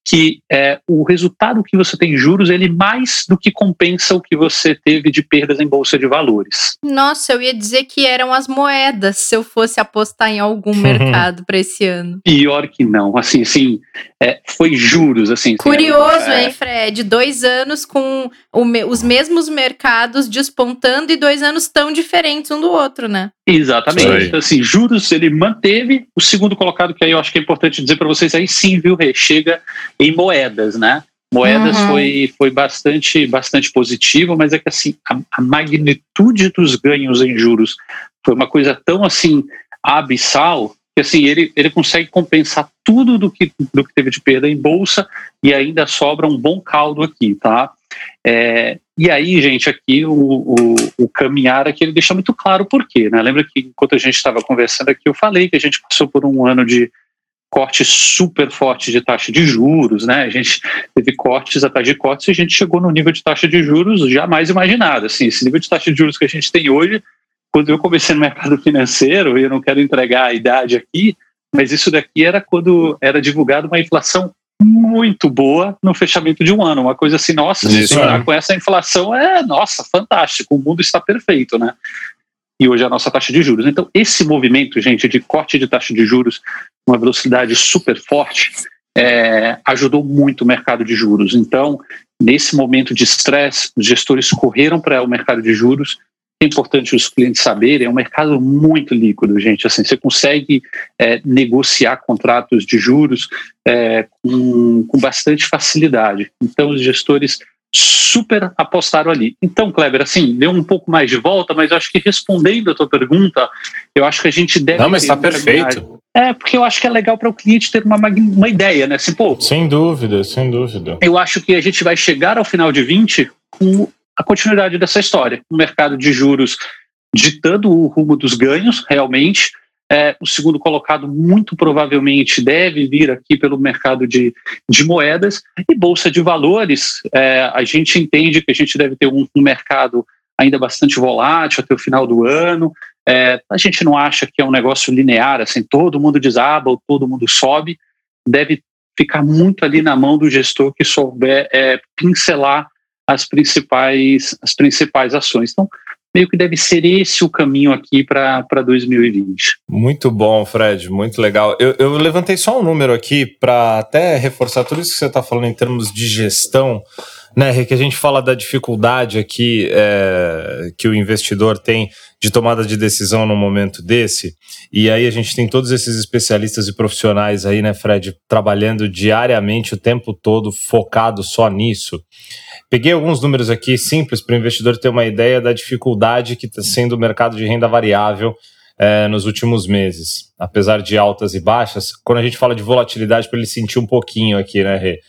que é, o resultado que você tem em juros ele mais do que compensa o que você teve de perdas em bolsa de valores.
Nossa, eu ia dizer que eram as moedas se eu fosse apostar em algum mercado para esse ano.
Pior que não, assim, assim, é, foi juros, assim.
Curioso, é, hein, Fred? Dois anos com me, os mesmos mercados despontando e dois anos tão diferentes um do outro, né?
Exatamente. Então, assim, juros ele manteve. O segundo colocado que aí eu acho que é importante dizer para vocês aí sim, viu, Rê? Chega em moedas, né? Moedas uhum. foi, foi bastante, bastante positivo, mas é que assim, a, a, magnitude dos ganhos em juros foi uma coisa tão assim abissal que assim, ele, ele consegue compensar tudo do que, do que teve de perda em bolsa e ainda sobra um bom caldo aqui, tá? É, e aí, gente, aqui o, o, o, caminhar aqui ele deixa muito claro por quê, né? Lembra que enquanto a gente estava conversando aqui, eu falei que a gente passou por um ano de corte super forte de taxa de juros, né? A gente teve cortes atrás de cortes e a gente chegou no nível de taxa de juros jamais imaginado. Assim, esse nível de taxa de juros que a gente tem hoje, quando eu comecei no mercado financeiro, e eu não quero entregar a idade aqui, mas isso daqui era quando era divulgado uma inflação muito boa no fechamento de um ano, uma coisa assim, nossa, se é. com essa inflação é, nossa, fantástico, o mundo está perfeito, né? E hoje é a nossa taxa de juros. Então, esse movimento, gente, de corte de taxa de juros uma velocidade super forte, é, ajudou muito o mercado de juros. Então, nesse momento de estresse, os gestores correram para o mercado de juros. É importante os clientes saberem, é um mercado muito líquido, gente. Assim, você consegue é, negociar contratos de juros é, com, com bastante facilidade. Então, os gestores super apostaram ali. Então, Kleber, assim, deu um pouco mais de volta, mas eu acho que respondendo a tua pergunta, eu acho que a gente deve.
Não, mas está perfeito.
É, porque eu acho que é legal para o cliente ter uma, uma ideia, né? Assim, pô,
sem dúvida, sem dúvida.
Eu acho que a gente vai chegar ao final de 20 com a continuidade dessa história. O mercado de juros ditando o rumo dos ganhos, realmente, é, o segundo colocado, muito provavelmente, deve vir aqui pelo mercado de, de moedas e bolsa de valores. É, a gente entende que a gente deve ter um, um, mercado ainda bastante volátil até o final do ano. É, a gente não acha que é um negócio linear, assim, todo mundo desaba ou todo mundo sobe. Deve ficar muito ali na mão do gestor que souber é, pincelar as principais, as principais ações. Então, meio que deve ser esse o caminho aqui para 2020.
Muito bom, Fred, muito legal. Eu, eu levantei só um número aqui para até reforçar tudo isso que você está falando em termos de gestão. Né, que a gente fala da dificuldade aqui é, que o investidor tem de tomada de decisão no momento desse, e aí a gente tem todos esses especialistas e profissionais aí, né, Fred, trabalhando diariamente o tempo todo focado só nisso. Peguei alguns números aqui simples para o investidor ter uma ideia da dificuldade que está sendo o mercado de renda variável é, nos últimos meses. Apesar de altas e baixas, quando a gente fala de volatilidade, para ele sentir um pouquinho aqui, né, Rê?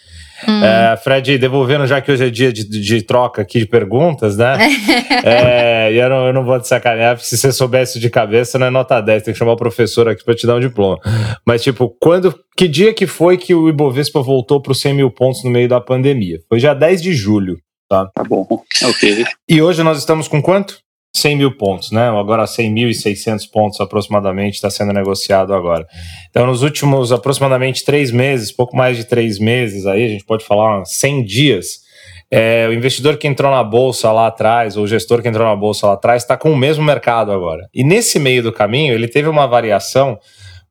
Hum. É, Fred, devolvendo já que hoje é dia de, de troca aqui de perguntas, né? é, e eu não, eu não vou te sacanear, porque se você soubesse de cabeça, não é nota 10, tem que chamar o professor aqui para te dar um diploma. Mas, tipo, quando. Que dia que foi que o Ibovespa voltou para os 100 mil pontos no meio da pandemia? Foi dia 10 de julho. Tá,
tá bom, ok.
E hoje nós estamos com quanto? 100 mil pontos, né? Agora 100.600 pontos aproximadamente está sendo negociado agora. Então, nos últimos aproximadamente três meses, pouco mais de três meses, aí a gente pode falar 100 dias, é, o investidor que entrou na bolsa lá atrás, ou o gestor que entrou na bolsa lá atrás, está com o mesmo mercado agora. E nesse meio do caminho, ele teve uma variação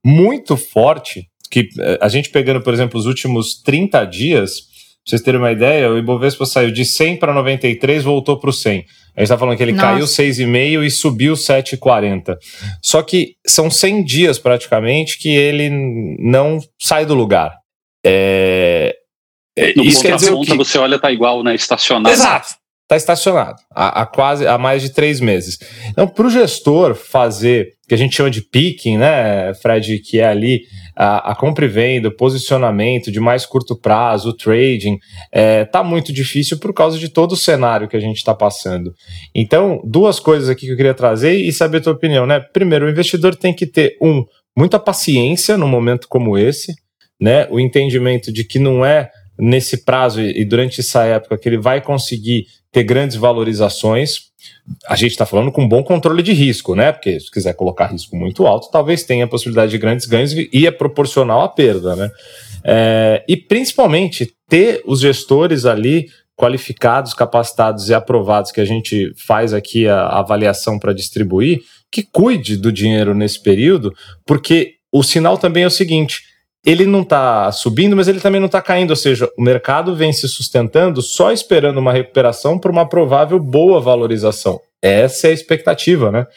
muito forte, que é, a gente pegando, por exemplo, os últimos 30 dias, vocês terem uma ideia, o Ibovespa saiu de 100 para 93, voltou para o 100. A gente está falando que ele Nossa. caiu 6,5 e subiu 7,40. Só que são 100 dias praticamente que ele não sai do lugar. É...
No Isso quer dizer que... você olha, tá igual, né? Estacionado.
Exato. Está estacionado há, há, quase há mais de três meses. Então, para o gestor fazer que a gente chama de picking, né, Fred, que é ali a, a compra e venda, o posicionamento de mais curto prazo, o trading, é, tá muito difícil por causa de todo o cenário que a gente está passando. Então, duas coisas aqui que eu queria trazer e saber a tua opinião, né? Primeiro, o investidor tem que ter um muita paciência num momento como esse, né? O entendimento de que não é nesse prazo e durante essa época que ele vai conseguir ter grandes valorizações. A gente está falando com bom controle de risco, né? Porque se quiser colocar risco muito alto, talvez tenha a possibilidade de grandes ganhos e é proporcional à perda, né? É, e principalmente ter os gestores ali qualificados, capacitados e aprovados que a gente faz aqui a, a avaliação para distribuir, que cuide do dinheiro nesse período, porque o sinal também é o seguinte: ele não está subindo, mas ele também não está caindo. Ou seja, o mercado vem se sustentando só esperando uma recuperação para uma provável boa valorização. Essa é a expectativa, né?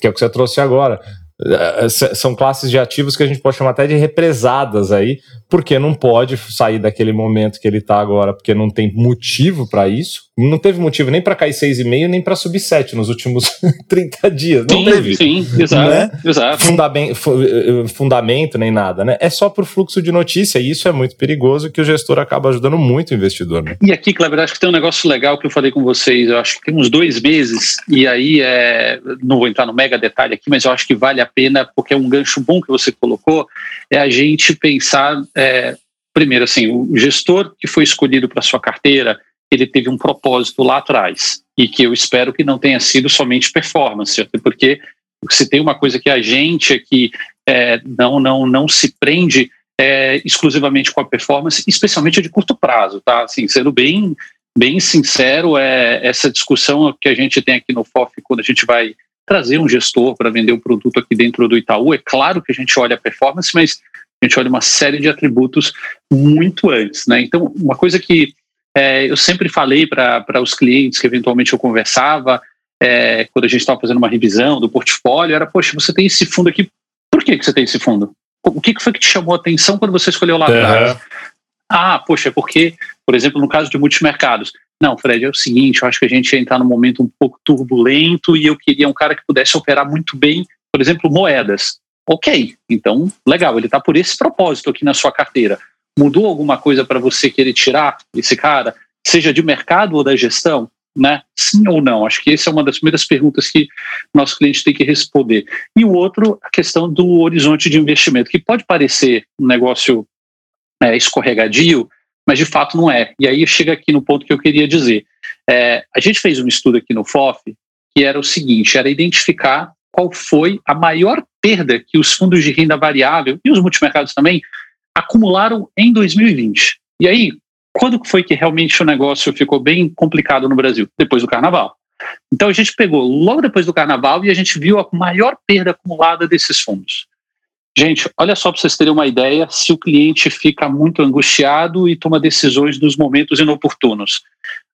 Que é o que você trouxe agora. É, são classes de ativos que a gente pode chamar até de represadas aí porque não pode sair daquele momento que ele está agora, porque não tem motivo para isso. Não teve motivo nem para cair 6,5 nem para subir 7 nos últimos 30 dias. Não
sim,
teve.
Sim, exato. Né? exato.
Fundamento, eh, fundamento nem nada, né? É só por fluxo de notícia e isso é muito perigoso que o gestor acaba ajudando muito o investidor. Né?
E aqui, Cleber, acho que tem um negócio legal que eu falei com vocês, eu acho que tem uns dois meses, e aí é, não vou entrar no mega detalhe aqui, mas eu acho que vale a pena, porque é um gancho bom que você colocou, é a gente pensar, é, primeiro assim, o gestor que foi escolhido para sua carteira, ele teve um propósito lá atrás e que eu espero que não tenha sido somente performance, até porque se tem uma coisa que a gente aqui é, não, não, não se prende é, exclusivamente com a performance, especialmente de curto prazo, tá? Assim, sendo bem, bem sincero, é, essa discussão que a gente tem aqui no FOF quando a gente vai trazer um gestor para vender um produto aqui dentro do Itaú, é claro que a gente olha a performance, mas a gente olha uma série de atributos muito antes, né? Então, uma coisa que é, eu sempre falei para os clientes que eventualmente eu conversava, é, quando a gente estava fazendo uma revisão do portfólio, era, poxa, você tem esse fundo aqui, por que, que você tem esse fundo? O que, que foi que te chamou a atenção quando você escolheu lá atrás? Uhum. Ah, poxa, é porque, por exemplo, no caso de multimercados, não, Fred, é o seguinte, eu acho que a gente ia entrar num momento um pouco turbulento e eu queria um cara que pudesse operar muito bem, por exemplo, moedas. Ok, então, legal, ele está por esse propósito aqui na sua carteira. Mudou alguma coisa para você querer tirar esse cara, seja de mercado ou da gestão? Né? Sim ou não? Acho que essa é uma das primeiras perguntas que nosso cliente tem que responder. E o outro, a questão do horizonte de investimento, que pode parecer um negócio é, escorregadio, mas de fato não é. E aí chega aqui no ponto que eu queria dizer. É, a gente fez um estudo aqui no FOF que era o seguinte: era identificar qual foi a maior perda que os fundos de renda variável e os multimercados também acumularam em 2020. E aí, quando foi que realmente o negócio ficou bem complicado no Brasil? Depois do carnaval. Então a gente pegou logo depois do carnaval e a gente viu a maior perda acumulada desses fundos. Gente, olha só para vocês terem uma ideia se o cliente fica muito angustiado e toma decisões nos momentos inoportunos.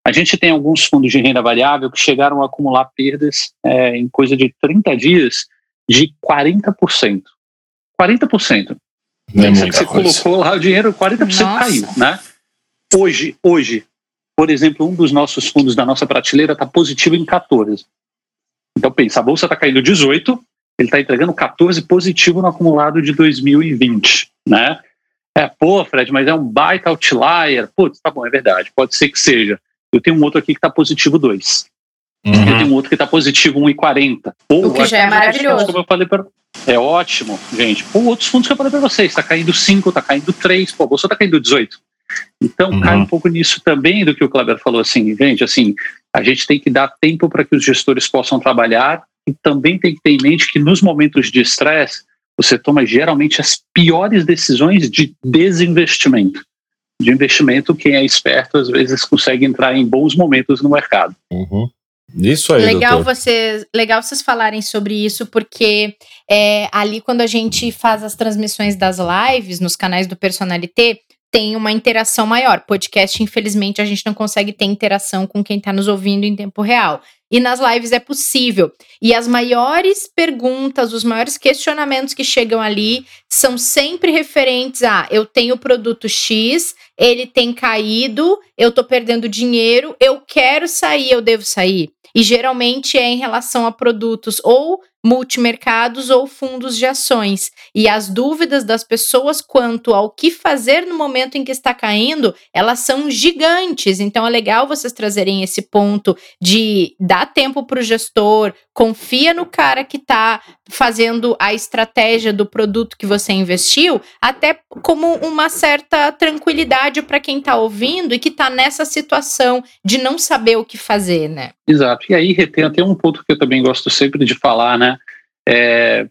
A gente tem alguns fundos de renda variável que chegaram a acumular perdas é, em coisa de 30 dias de 40%. 40%. Não é que você coisa. colocou lá o dinheiro, 40% Nossa. caiu, né? Hoje, hoje, por exemplo, um dos nossos fundos da nossa prateleira está positivo em 14. Então pensa, a bolsa está caindo 18, ele está entregando 14 positivo no acumulado de 2020, né? É, pô, Fred, mas é um baita outlier. Putz, tá bom, é verdade, pode ser que seja. Eu tenho um outro aqui que está positivo 2. Uhum. Eu tenho um outro que está positivo 1,40.
O que já é maravilhoso. Como
eu falei pra... É ótimo, gente. Pô, outros fundos que eu falei para vocês, está caindo 5, está caindo 3, pô, a bolsa está caindo 18. Então uhum. cai um pouco nisso também do que o Kleber falou assim, gente, assim, a gente tem que dar tempo para que os gestores possam trabalhar e também tem que ter em mente que nos momentos de estresse você toma geralmente as piores decisões de desinvestimento. De investimento, quem é esperto às vezes consegue entrar em bons momentos no mercado.
Uhum. Isso aí,
legal vocês, legal vocês falarem sobre isso, porque é, ali quando a gente faz as transmissões das lives nos canais do Personalité, tem uma interação maior. Podcast, infelizmente, a gente não consegue ter interação com quem está nos ouvindo em tempo real. E nas lives é possível. E as maiores perguntas, os maiores questionamentos que chegam ali são sempre referentes a eu tenho produto X, ele tem caído, eu tô perdendo dinheiro, eu quero sair, eu devo sair. E geralmente é em relação a produtos ou multimercados ou fundos de ações. E as dúvidas das pessoas quanto ao que fazer no momento em que está caindo, elas são gigantes. Então é legal vocês trazerem esse ponto de dar tempo para o gestor, confia no cara que está fazendo a estratégia do produto que você investiu, até como uma certa tranquilidade para quem está ouvindo e que está nessa situação de não saber o que fazer, né?
Exato. E aí tem até um ponto que eu também gosto sempre de falar, né? É,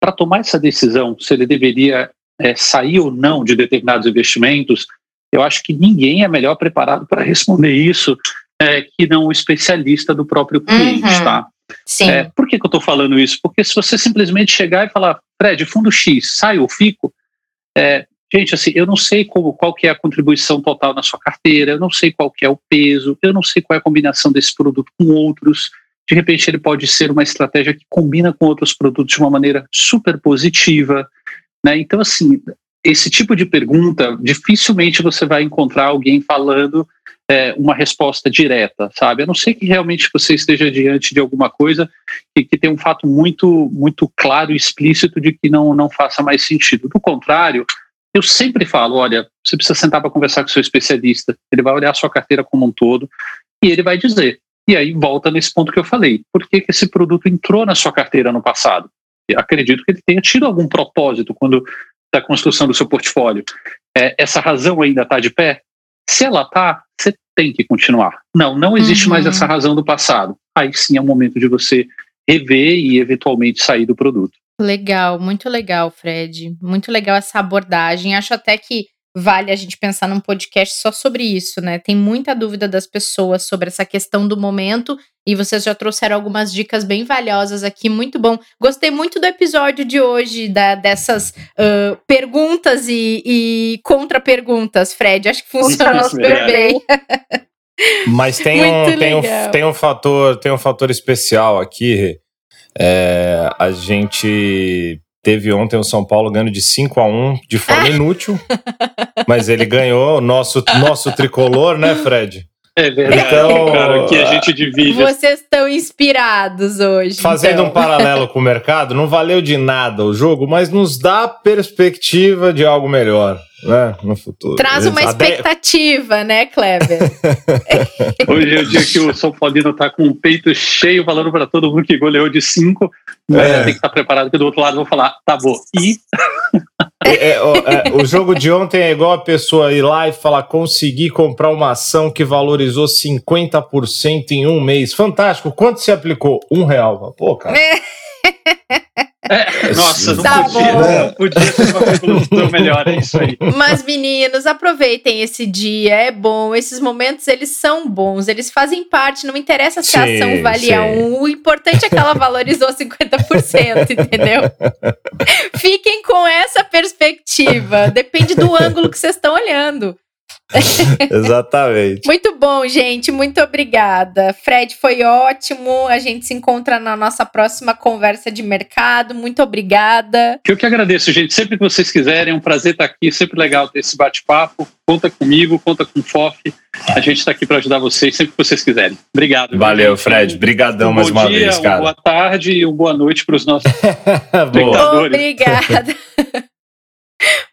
para tomar essa decisão, se ele deveria é, sair ou não de determinados investimentos, eu acho que ninguém é melhor preparado para responder isso é, que não o especialista do próprio cliente, uhum. tá?
Sim. É,
por que, que eu estou falando isso? Porque se você simplesmente chegar e falar, Fred, fundo X, sai ou fico, é, gente, assim, eu não sei como, qual que é a contribuição total na sua carteira, eu não sei qual que é o peso, eu não sei qual é a combinação desse produto com outros. De repente, ele pode ser uma estratégia que combina com outros produtos de uma maneira super positiva. Né? Então, assim, esse tipo de pergunta, dificilmente você vai encontrar alguém falando é, uma resposta direta, sabe? A não ser que realmente você esteja diante de alguma coisa que, que tem um fato muito, muito claro e explícito de que não, não faça mais sentido. Do contrário, eu sempre falo, olha, você precisa sentar para conversar com seu especialista, ele vai olhar a sua carteira como um todo e ele vai dizer. E aí volta nesse ponto que eu falei, por que, que esse produto entrou na sua carteira no passado? Eu acredito que ele tenha tido algum propósito quando da construção do seu portfólio. É, essa razão ainda está de pé? Se ela está, você tem que continuar. Não, não existe uhum. mais essa razão do passado. Aí sim é o momento de você rever e eventualmente sair do produto.
Legal, muito legal, Fred. Muito legal essa abordagem. Acho até que vale a gente pensar num podcast só sobre isso, né? Tem muita dúvida das pessoas sobre essa questão do momento e vocês já trouxeram algumas dicas bem valiosas aqui, muito bom. Gostei muito do episódio de hoje, da, dessas uh, perguntas e, e contra-perguntas, Fred. Acho que funcionou super bem.
Mas tem um, tem, um, tem um fator, tem um fator especial aqui. É, a gente teve ontem o São Paulo ganhando de 5 a 1 de forma inútil, mas ele ganhou, nosso, nosso tricolor, né, Fred?
É verdade, então, cara, que a gente divide.
Vocês estão inspirados hoje.
Fazendo
então.
um paralelo com o mercado, não valeu de nada o jogo, mas nos dá perspectiva de algo melhor né, no futuro.
Traz uma expectativa, né, Kleber?
Hoje é o dia que o São Paulino tá com o peito cheio, falando para todo mundo que goleou de cinco. É. Tem que estar tá preparado, que do outro lado vão falar, tá bom. E.
É, é, o, é, o jogo de ontem é igual a pessoa ir lá e falar: consegui comprar uma ação que valorizou 50% em um mês. Fantástico. Quanto se aplicou? Um real. Pô, cara.
É, nossa, não, tá podia, não podia ter uma conclusão melhor, é isso aí.
Mas, meninos, aproveitem esse dia, é bom. Esses momentos, eles são bons, eles fazem parte, não interessa se sim, a ação valia um, o importante é que ela valorizou 50%, entendeu? Fiquem com essa perspectiva, depende do ângulo que vocês estão olhando.
Exatamente.
Muito bom, gente. Muito obrigada. Fred, foi ótimo. A gente se encontra na nossa próxima conversa de mercado. Muito obrigada.
Eu que agradeço, gente. Sempre que vocês quiserem, é um prazer estar aqui. Sempre legal ter esse bate-papo. Conta comigo, conta com o FOF. A gente está aqui para ajudar vocês sempre que vocês quiserem. Obrigado.
Valeu, Fred. Obrigadão um mais uma dia, vez, cara.
Uma boa tarde e uma boa noite para os nossos espectadores.
Obrigada.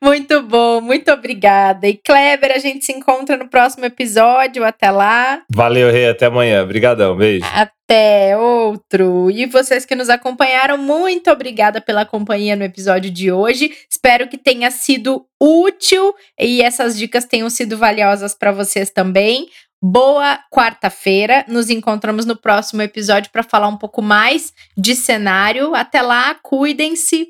Muito bom, muito obrigada. E Kleber, a gente se encontra no próximo episódio. Até lá.
Valeu, Rei. Até amanhã. Obrigadão. Beijo.
Até outro. E vocês que nos acompanharam, muito obrigada pela companhia no episódio de hoje. Espero que tenha sido útil e essas dicas tenham sido valiosas para vocês também. Boa quarta-feira. Nos encontramos no próximo episódio para falar um pouco mais de cenário. Até lá, cuidem-se.